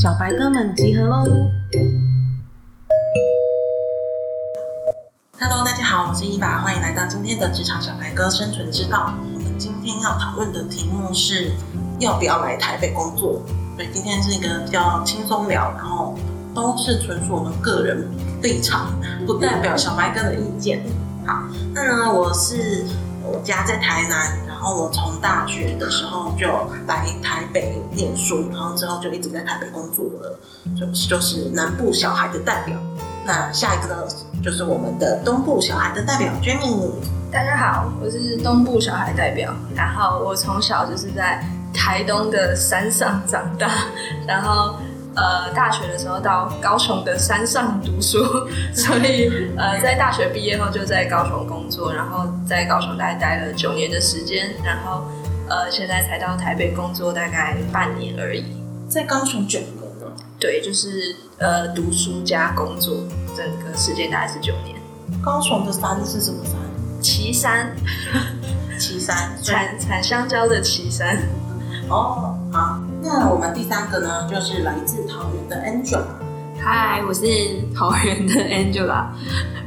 小白哥们集合喽！Hello，大家好，我是伊爸，欢迎来到今天的职场小白哥生存之道。我们今天要讨论的题目是要不要来台北工作？所以今天是一个比较轻松聊，然后都是纯属我们个人立场，不代表小白哥的意见。好，那呢，我是我家在台南。然后我从大学的时候就来台北念书，然后之后就一直在台北工作了，就就是南部小孩的代表。那下一个呢，就是我们的东部小孩的代表 Jenny。大家好，我是东部小孩代表。然后我从小就是在台东的山上长大，然后。呃，大学的时候到高雄的山上读书，所以呃，在大学毕业后就在高雄工作，然后在高雄大概待了九年的时间，然后呃，现在才到台北工作大概半年而已。在高雄九年了？对，就是呃，读书加工作，整个时间大概是九年。高雄的山是什么山？旗山。旗山，产产香蕉的旗山。哦，好。那我们第三个呢，就是来自桃园的 Angela。嗨，我是桃园的 Angela。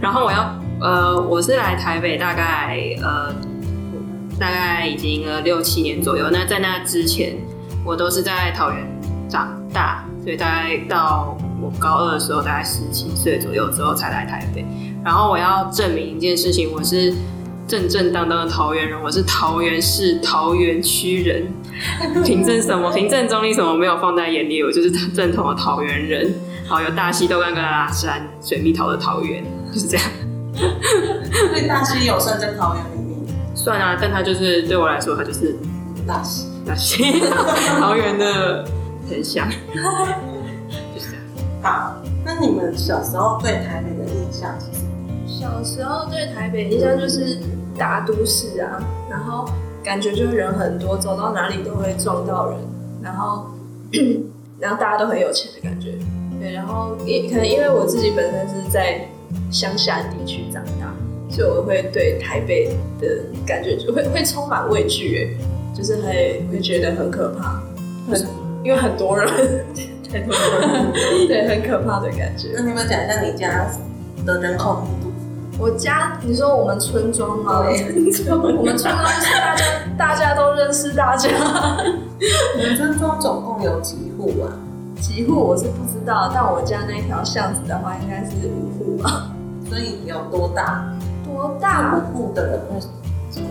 然后我要，呃，我是来台北大概，呃，大概已经呃六七年左右。那在那之前，我都是在桃园长大，所以大概到我高二的时候，大概十七岁左右之后才来台北。然后我要证明一件事情，我是。正正当当的桃园人，我是桃园市桃园区人，凭证什么？凭证中立什么没有放在眼里，我就是正统的桃园人。好，有大溪豆干跟拉山水蜜桃的桃园，就是这样。所以大溪有算在桃园里面？算啊，但它就是对我来说，它就是大溪，大溪 桃园的很像，就是这样。好，那你们小时候对台北的印象是什么？小时候对台北印象就是。大都市啊，然后感觉就是人很多，走到哪里都会撞到人，然后 然后大家都很有钱的感觉，对，然后也可能因为我自己本身是在乡下地区长大，所以我会对台北的感觉就会会充满畏惧，就是会会觉得很可怕，很因为很多人，太多人，对，很可怕的感觉。那你们讲一下你家的人口？我家，你说我们村庄吗？我们村庄是大家，大家都认识大家。你们村庄总共有几户啊？几户我是不知道，但我家那条巷子的话，应该是五户吧。所以你有多大？多大？五户的人会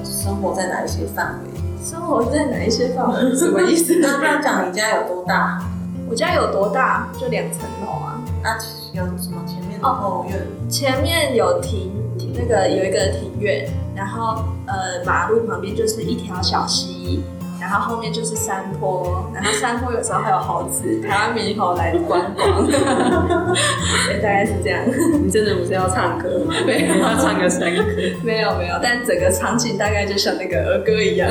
生活在哪一些范围？生活在哪一些范围？什么意思？那不要讲你家有多大？我家有多大？就两层楼啊。那有什么前面的后院？前面有庭。那个有一个庭院，然后呃马路旁边就是一条小溪，然后后面就是山坡，然后山坡有时候还有猴子，台湾猕猴来观光，大概是这样。你真的不是要唱歌？没有，要唱个山歌？没有没有，但整个场景大概就像那个儿歌一样。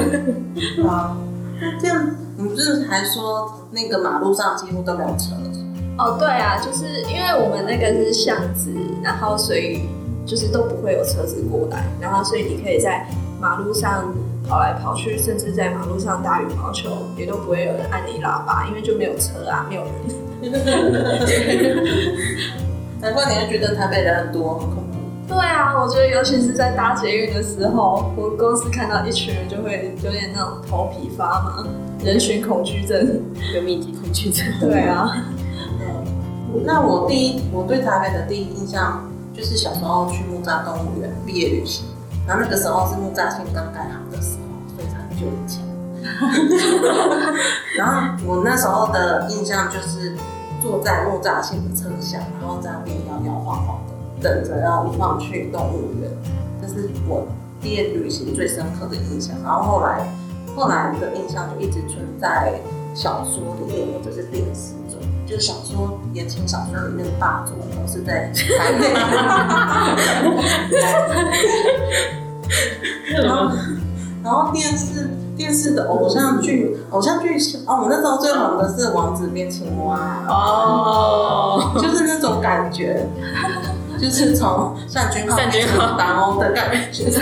啊，这样你不是还说那个马路上几乎都没有车？哦，对啊，就是因为我们那个是巷子，然后所以。就是都不会有车子过来，然后所以你可以在马路上跑来跑去，甚至在马路上打羽毛球，也都不会有人按你喇叭，因为就没有车啊，没有人。难怪你会觉得台北人很多，很恐怖。对啊，我觉得尤其是在搭捷运的时候，我公司看到一群人就会有点那种头皮发麻，人群恐惧症，有密集恐惧症。对啊。那我第一，我对台北的第一印象。就是小时候去木栅动物园毕业旅行，然后那个时候是木栅线刚盖好的时候，所以才很久以前。然后我那时候的印象就是坐在木栅线的车厢，然后在那边摇摇晃晃的等着要一放去动物园，这是我毕业旅行最深刻的印象。然后后来后来的印象就一直存在小说里面或者是电视中。就是小说言情小说里面的霸主都是在 台北，然后然后电视电视的偶像剧偶像剧哦，我那时候最红的是《王子变青蛙》哦，就是那种感觉，就是从善君善君和达欧的感觉，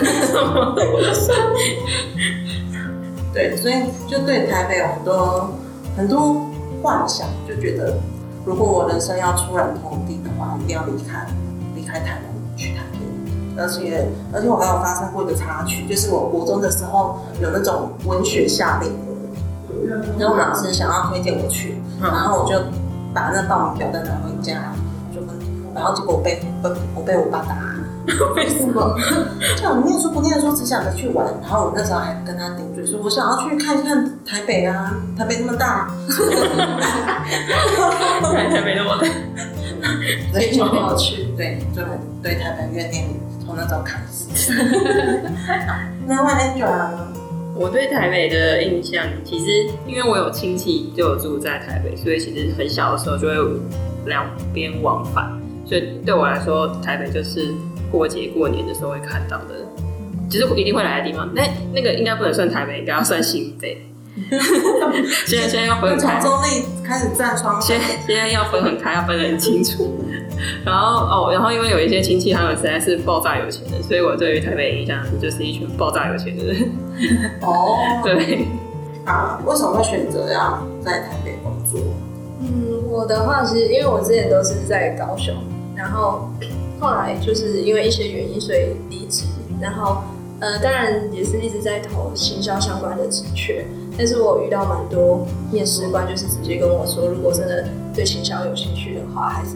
对，所以就对台北有很多很多。幻想就觉得如果我人生要出人头地的话，一定要离开离开台湾去台北。而且而且我还有发生过一个插曲，就是我国中的时候有那种文学夏令营，然后老师想要推荐我去，然后我就把那报名表单拿回家，就跟然后结果我被被我被我爸打。为什么？叫我念书不念书，只想着去玩。然后我那时候还跟他顶嘴说，我想要去看一看台北啊，台北那么大。台台北那么大，所以就没有去。对，就对台北怨念从那时候开始。那问 Angela 呢？我对台北的印象，其实因为我有亲戚就有住在台北，所以其实很小的时候就会两边往返，所以对我来说，台北就是过节过年的时候会看到的，就是一定会来的地方。那那个应该不能算台北，应该要算新北。现在现在要分很开，从中立开始站窗现现在要分很开，要分得很清楚。然后哦，然后因为有一些亲戚他们实在是爆炸有钱的，所以我对于台北的印象就是一群爆炸有钱的人。哦，对，啊，为什么会选择要在台北工作？嗯，我的话其实因为我之前都是在高雄，然后后来就是因为一些原因，所以离职。然后呃，当然也是一直在投行销相关的职缺，但是我遇到蛮多面试官，就是直接跟我说，如果真的对行销有兴趣的话，还是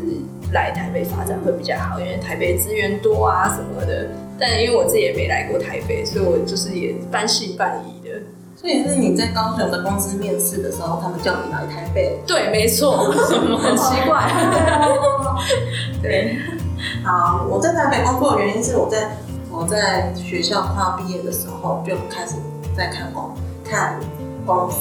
来台北发展会比较好，因为台北资源多啊什么的。但因为我自己也没来过台北，所以我就是也半信半疑的。所以是你在高雄的公司面试的时候，他们叫你来台北。对，没错，很奇怪。对，好，我在台北工作的原因是我在我在学校快要毕业的时候就开始在看工看公司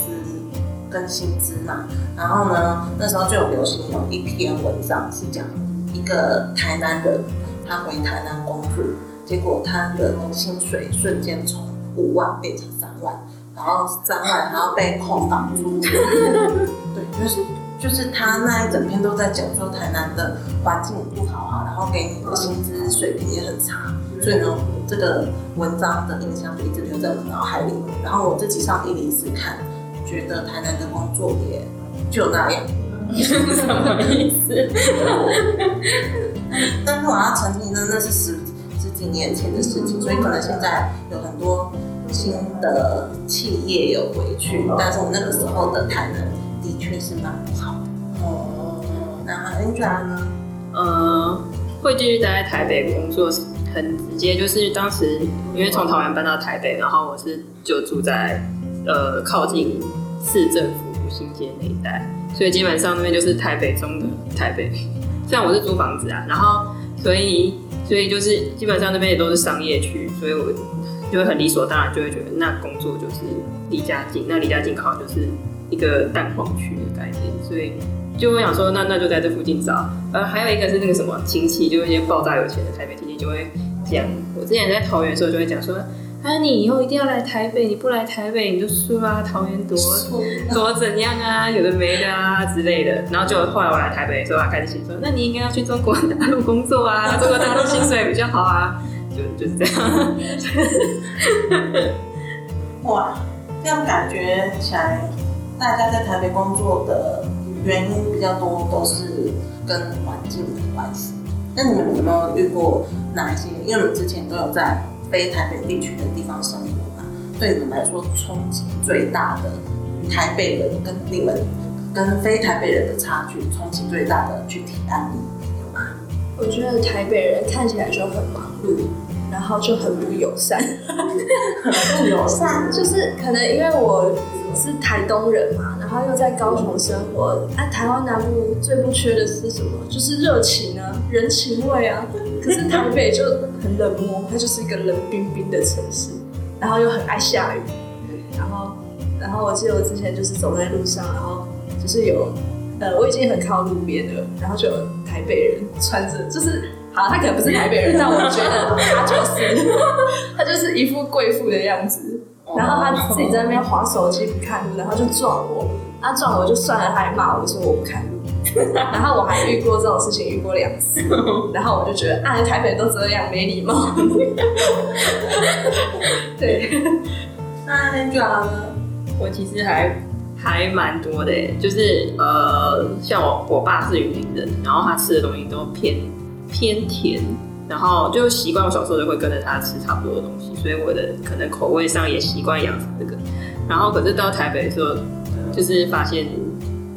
跟薪资嘛，然后呢，那时候就有流行有一篇文章是讲一个台南人他回台南工作，结果他的薪水瞬间从五万变成三万，然后三万还要被扣房租，对，就是就是他那一整篇都在讲说台南的环境不好啊，然后给你的薪资水平也很差，所以呢，这个文章的印象就一直留在我脑海里。然后我自己上一零四看，觉得台南的工作也就那样。什么意思？但是我要澄清的，那是十十几年前的事情，所以可能现在有很多新的企业有回去，但是我那个时候的台南确是蛮不好的。哦，那 Angela 呢？呃，会继续待在台北工作，很直接，就是当时因为从台湾搬到台北，然后我是就住在呃靠近市政府五星街那一带，所以基本上那边就是台北中的台北。虽然我是租房子啊，然后所以所以就是基本上那边也都是商业区，所以我就会很理所当然就会觉得那工作就是离家近，那离家近考就是一个蛋黄区的概念，所以就我想说那那就在这附近找。呃，还有一个是那个什么亲戚，就一些爆炸有钱的台北亲戚就会讲，我之前在桃园的时候就会讲说。啊，你以后一定要来台北，你不来台北你就输啦、桃园多多怎样啊，有的没的啊之类的。然后就后来我来台北的时候，他开始心说，那你应该要去中国大陆工作啊，中国大陆薪水比较好啊，就就是这样。哇，这样感觉起来，大家在台北工作的原因比较多，都是跟环境有关系。那你们有没有遇过哪一些？因为你们之前都有在非台北地区的地方生活嘛，对你们来说冲击最大的台北人跟你们跟非台北人的差距，冲击最大的具体案例有吗？我觉得台北人看起来就很忙碌，然后就很不友善。很不友善，就是可能因为我是台东人嘛，然后又在高雄生活。啊，台湾南部最不缺的是什么？就是热情啊，人情味啊。可是台北就很冷漠，它就是一个冷冰冰的城市，然后又很爱下雨。然后，然后我记得我之前就是走在路上，然后就是有，呃，我已经很靠路边了，然后就有台北人穿着，就是好，他可能不是台北人，但我觉得他就是，他就是一副贵妇的样子。然后他自己在那边划手机不看路，然后就撞我，他撞我就算了，他还骂我说我不看路。然后我还遇过这种事情，遇过两次，然后我就觉得啊，台北都这样没礼貌。对，那 Angela 呢？我其实还还蛮多的，就是呃，像我我爸是云林人，然后他吃的东西都偏偏甜，然后就习惯我小时候就会跟着他吃差不多的东西，所以我的可能口味上也习惯养成这个。然后可是到台北的时候，就是发现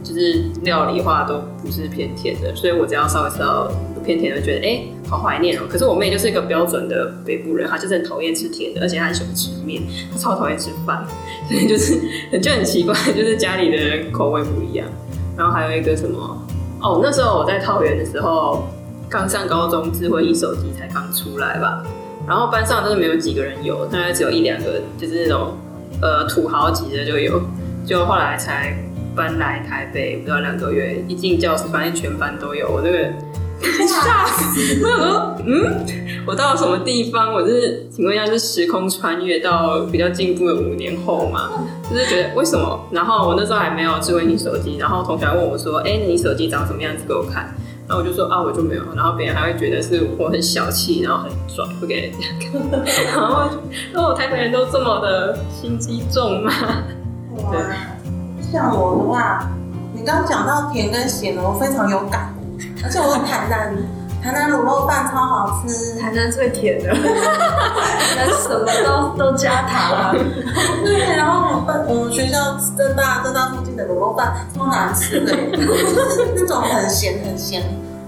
就是料理化都不是偏甜的，所以我只要稍微吃到偏甜的，觉得哎、好怀念哦。可是我妹就是一个标准的北部人，她就是很讨厌吃甜的，而且她很喜欢吃面，她超讨厌吃饭，所以就是 就很奇怪，就是家里的人口味不一样。然后还有一个什么哦，那时候我在桃园的时候，刚上高中，智慧一手机才刚出来吧。然后班上真的没有几个人有，大概只有一两个，就是那种呃土豪级的就有。就后来才搬来台北，不到两个月，一进教室发现全班都有，我那个 吓死！我想说，嗯，我到了什么地方？我就是请问一下，是时空穿越到比较进步的五年后吗？就是觉得为什么？然后我那时候还没有智慧型手机，然后同学还问我说：“哎、你手机长什么样子？给我看。”然后我就说：“啊，我就没有。”然后别人还会觉得是我很小气，然后很拽，不给人家看。然后，然后我台北人都这么的心机重吗？对，像我的话，你刚刚讲到甜跟咸的，我非常有感，而且我是台南，台南卤肉饭超好吃，台南最甜的，台南什么都都加糖啊。对，然后我们我们学校正大正大附近的卤肉饭超难吃的，就 是那种很咸很咸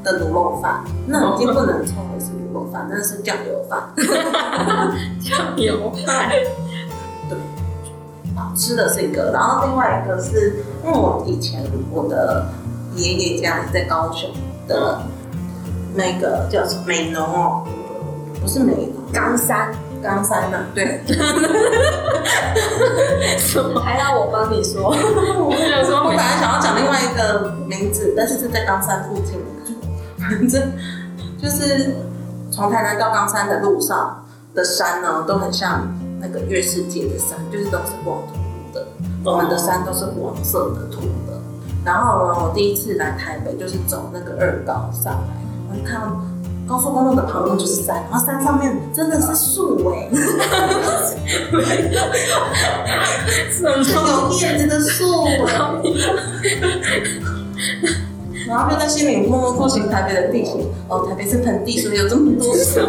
的卤肉饭，那已经不能称为是卤肉饭，那是酱油饭。酱油饭。对，好吃的是一个，然后另外一个是因为我以前我的爷爷家是在高雄的那个叫什么美浓哦，不是美浓，冈山，冈山呐、对，什么还要我帮你说？我想说我本来想要讲另外一个名字，但是是在冈山附近，反正就是从台南到冈山的路上的山呢，都很像那个月世界的山，就是都是光秃秃的。我们的山都是黄色的土的。然后呢，我第一次来台北就是走那个二高上来，我就看到高速公路的旁边就是山，然后山上面真的是树哎、什是有叶子的树哎、然后就在心里默默复习台北的地形。哦，台北是盆地，所以有这么多树。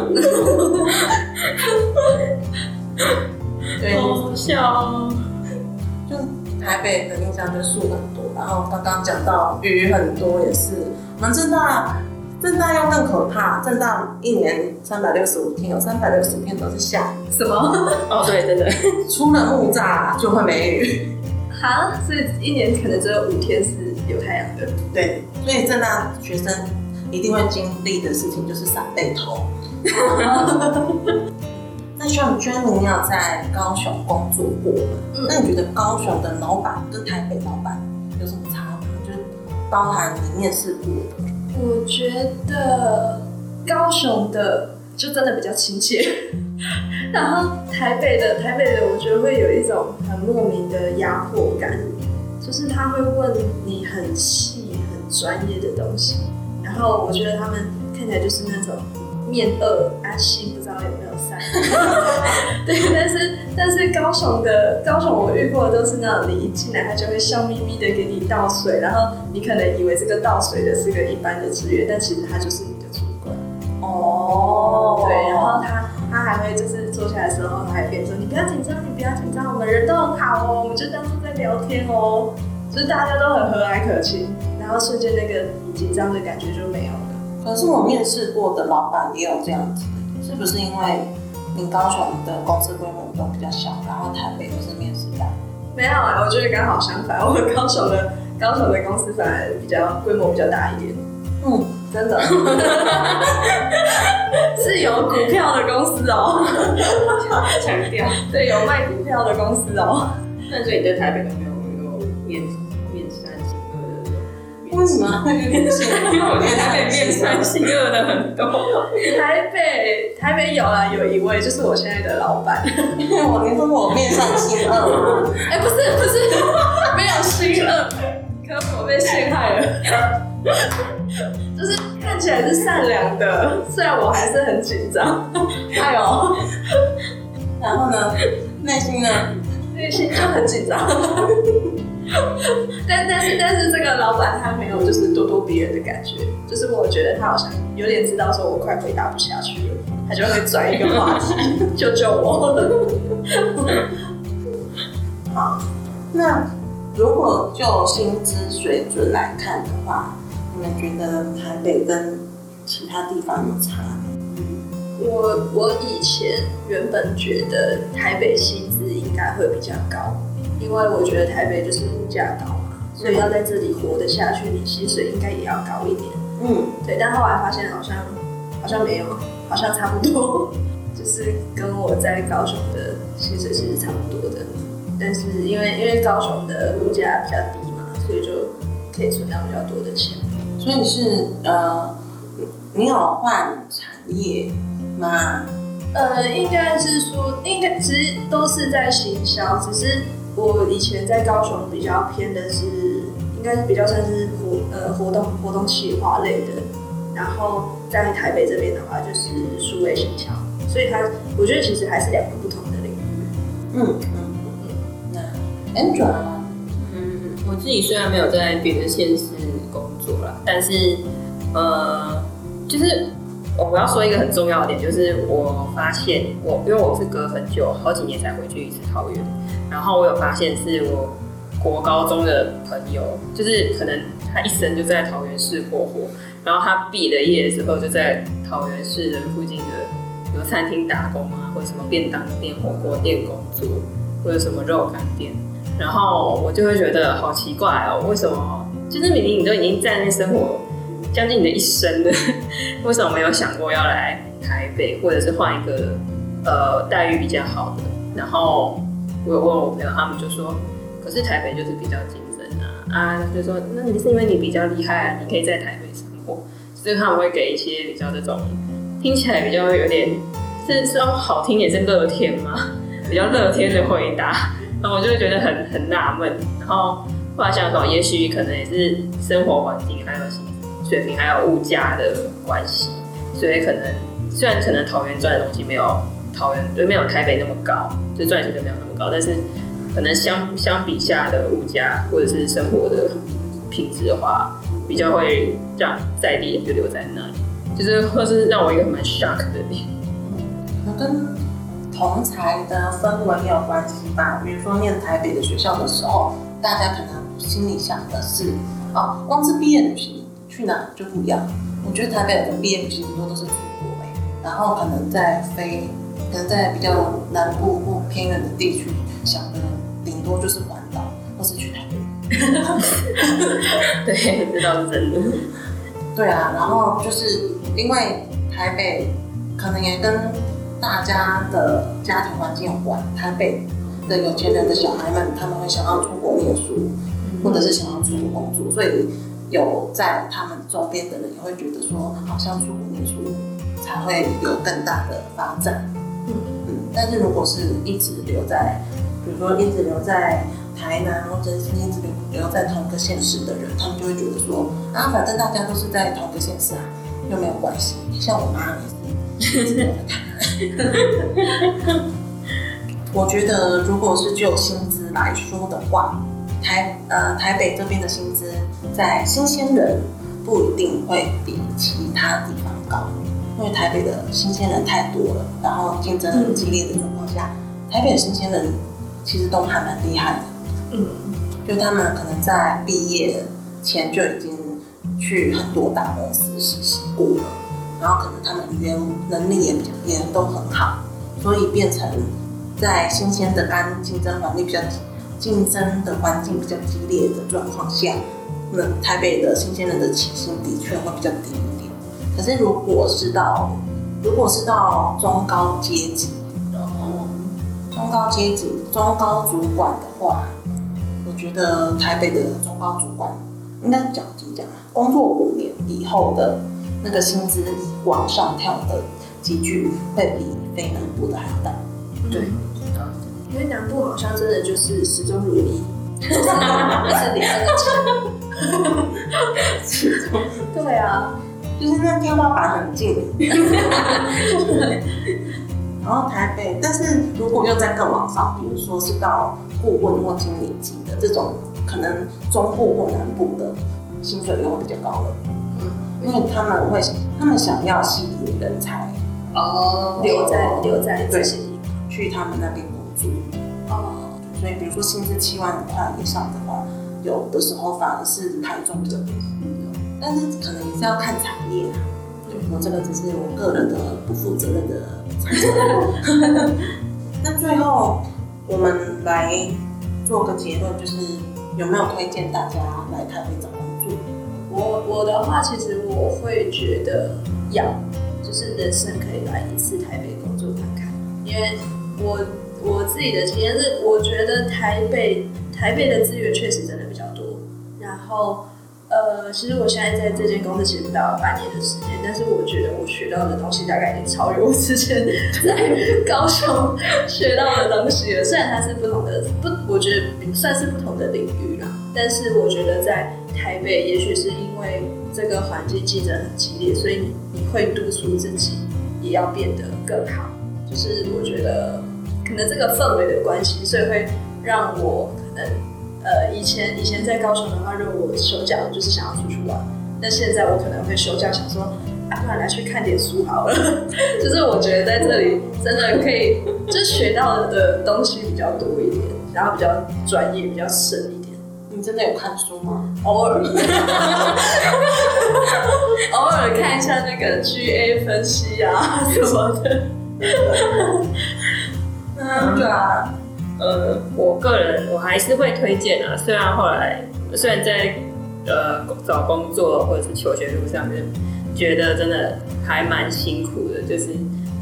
对，好笑哦。就台北的印象就树很多，然后刚刚讲到雨很多也是。我们正大正大又更可怕，正大一年三百六十五天，有三百六十五天都是下雨，什么？哦，对，真的。出了木栅就会没雨。哈？所以一年可能只有五天是有太阳的。对，所以正大学生一定会经历的事情就是闪背头。那像娟，你有在高雄工作过吗？嗯那你觉得高雄的老板跟台北老板有什么差吗？就是包含你面试过的。我觉得高雄的就真的比较亲切，然后台北的台北的，我觉得会有一种很莫名的压迫感，就是他会问你很细、很专业的东西，然后我觉得他们看起来就是那种面恶阿西不知道有没有散。对，但是但是高雄的高雄我遇过的都是那种你一进来他就会笑眯眯的给你倒水，然后你可能以为这个倒水的是个一般的职员，但其实他就是你的主管。哦对，然后他他还会就是坐下来的时候，他还跟你说你不要紧张，你不要紧张，我们人都很好哦，我们就当是在聊天哦，就是大家都很和蔼可亲，然后瞬间那个紧张的感觉就没有了。可是我面试过的老板也有这样子，是不是因为你高雄的公司规模都比较小，然后台北都是面试大？没有啊，我觉得刚好相反，我们高雄的高雄的公司反而比较规模比较大一点，嗯，真的，是有股票的公司哦，强调。对，有卖股票的公司哦。那所以你在台北有没有有面面三星二的这种？为什么？因为我觉得台北面善心恶的很多。台北台北有啊，有一位就是我现在的老板。因为我听说我面善心恶吗？哎、不是不是，没有心恶，可我被陷害了。就是看起来是善良的，虽然我还是很紧张。哎呦，然后呢，内心呢？内心就很紧张。但但是但是这个老板他没有就是咄咄逼人的感觉，就是我觉得他好像有点知道说我快回答不下去了，他就会转一个话题，救救我。好，那如果就薪资水准来看的话，你们觉得台北跟其他地方有差？我我以前原本觉得台北薪资应该会比较高，因为我觉得台北就是物价高嘛，所以要在这里活得下去，你薪水应该也要高一点。嗯，对，但后来发现好像好像没有，好像差不多，就是跟我在高雄的薪水其实差不多的。但是因为因为高雄的物价比较低嘛，所以就可以存到比较多的钱。所以是呃，你有换产业吗？呃，应该是说，应该其实都是在行销，只是我以前在高雄比较偏的是，应该是比较算是活呃活动活动企划类的，然后在台北这边的话就是数位行销，所以它我觉得其实还是两个不同的领域。嗯嗯嗯。那 Angela 呢嗯，我自己虽然没有在别的县市工作啦，但是呃，就是我我要说一个很重要的点，就是我发现我因为我是隔很久，好几年才回去一次桃园，然后我有发现是我国高中的朋友，就是可能他一生就在桃园市过活，然后他毕了业之后就在桃园市的附近的有餐厅打工啊，或者什么便当店、火锅店工作，或者什么肉干店。然后我就会觉得好奇怪哦，为什么？就是明明你都已经在那生活将近你的一生了，为什么没有想过要来台北，或者是换一个呃待遇比较好的？然后我问我朋友，他们就说，可是台北就是比较竞争啊啊，就说那你是因为你比较厉害啊，你可以在台北生活，所以他们会给一些比较这种听起来比较有点是说好听也是乐天吗？比较乐天的回答。然后我就会觉得很很纳闷，然后后来想想，也许可能也是生活环境还有水平还有物价的关系，所以可能虽然可能桃园赚的东西没有桃园对没有台北那么高，就赚钱就没有那么高，但是可能相相比下的物价或者是生活的品质的话，比较会让在地人就留在那里，就是或是让我一个蛮 shock 的点。可能跟同才的氛围也有关系吧。比如说念台北的学校的时候，大家可能心里想的是，哦，光是毕业旅行去哪就不一样。我觉得台北的毕业旅行很多都是出国哎，然后可能在飞，可能在比较南部或偏远的地区，想的顶多就是环岛或是去台北。对，这倒是真的。对啊，然后就是因为台北可能也跟大家的家庭环境有关，台北的有钱人的小孩们，他们会想要出国念书，或者是想要出国工作，所以有在他们周边的人也会觉得说，好像出国念书才会有更大的发展。嗯嗯，但是如果是一直留在，比如说一直留在台南，或者是一直留在同一个县市的人，他们就会觉得说，啊，反正大家都是在同一个县市啊，又没有关系。像我妈也是。我觉得，如果是就薪资来说的话，台呃台北这边的薪资，在新鲜人不一定会比其他地方高，因为台北的新鲜人太多了，然后竞争很激烈的状况下，台北的新鲜人其实都还蛮厉害的。嗯，就他们可能在毕业前就已经去很多大公司实习过了，然后可能他们语言能力也比较也都很好，所以变成在新鲜的干竞争环境比较竞争的环境比较激烈的状况下，那台北的新鲜人的起薪的确会比较低。可是如果是到如果是到中高阶级，然后中高阶级中高主管的话，我觉得台北的中高主管应该讲怎么讲啊？工作五年以后的那个薪资往上跳的集距会比非南部的还要大。对，因为南部好像真的就是始终如一，都是是领这个钱。对啊，就是那天花板很近。然后台北，但是如果又在更往上，比如说是到顾问或经理级的这种可能中部或南部的薪水又会比较高了，因为他们会他们想要吸引人才。哦，留在留在这些去他们那边工作，哦，所以比如说薪资七万块以上的话，有的时候反而是台中比较多，但是可能也是要看产业啊。我这个只是我个人的不负责任的。那最后我们来做个结论，就是有没有推荐大家来台北找工作？我我的话，其实我会觉得要，就是人生可以来一次台北工作看看，因为我我自己的经验是，我觉得台北台北的资源确实真的比较多，然后。呃，其实我现在在这间公司其实不到半年的时间，但是我觉得我学到的东西大概已经超越我之前在高雄学到的东西了。虽然它是不同的，不，我觉得算是不同的领域啦。但是我觉得在台北，也许是因为这个环境竞争很激烈，所以你你会督促自己也要变得更好。就是我觉得可能这个氛围的关系，所以会让我可能。呃，以前以前在高雄的话，如果我休假，我就是想要出去玩。那现在我可能会休假，想说，啊，不然来去看点书好了。就是我觉得在这里真的可以，就学到的东西比较多一点，然后比较专业，比较深一点。你真的有看书吗？偶尔，偶尔看一下那个 GA 分析啊什么的。嗯，对啊。呃，我个人我还是会推荐啊。虽然后来虽然在呃找工作或者是求学路上面，觉得真的还蛮辛苦的。就是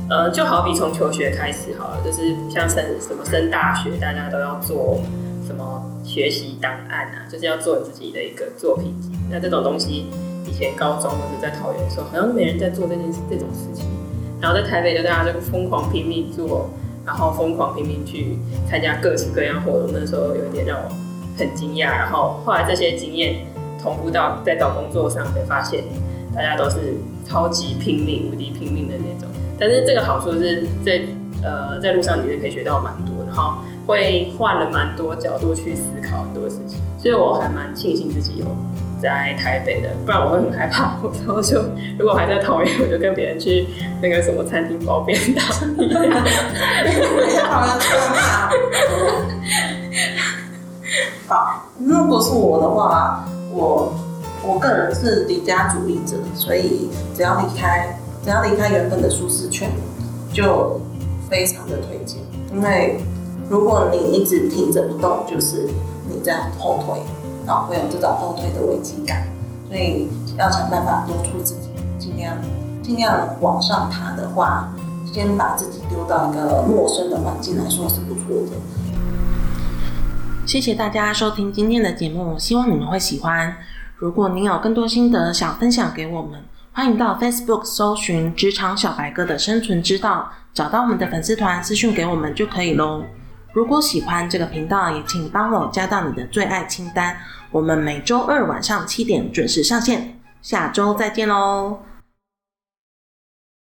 呃，就好比从求学开始好了，就是像升什么升大学，大家都要做什么学习档案啊，就是要做自己的一个作品集。那这种东西以前高中或者在桃园的时候，好像没人在做这件事这种事情。然后在台北就大家就疯狂拼命做。然后疯狂拼命去参加各式各样活动，那时候有一点让我很惊讶。然后后来这些经验同步到在找工作上，才发现大家都是超级拼命、无敌拼命的那种。但是这个好处是在呃在路上你是可以学到蛮多，然后会换了蛮多角度去思考很多事情。所以我还蛮庆幸自己有。在台北的，不然我会很害怕。然后就如果还在桃园，我就跟别人去那个什么餐厅包便当。好，如果是我的话，我我个人是离家主义者，所以只要离开，只要离开原本的舒适圈，就非常的推荐。因为如果你一直停着不动，就是你在后退。然后会有这种后退的危机感，所以要想办法督促自己，尽量尽量往上爬的话，先把自己丢到一个陌生的环境来说是不错的。谢谢大家收听今天的节目，希望你们会喜欢。如果您有更多心得想分享给我们，欢迎到 Facebook 搜寻“职场小白哥”的生存之道，找到我们的粉丝团私讯给我们就可以喽。如果喜欢这个频道，也请帮我加到你的最爱清单。我们每周二晚上七点准时上线，下周再见喽。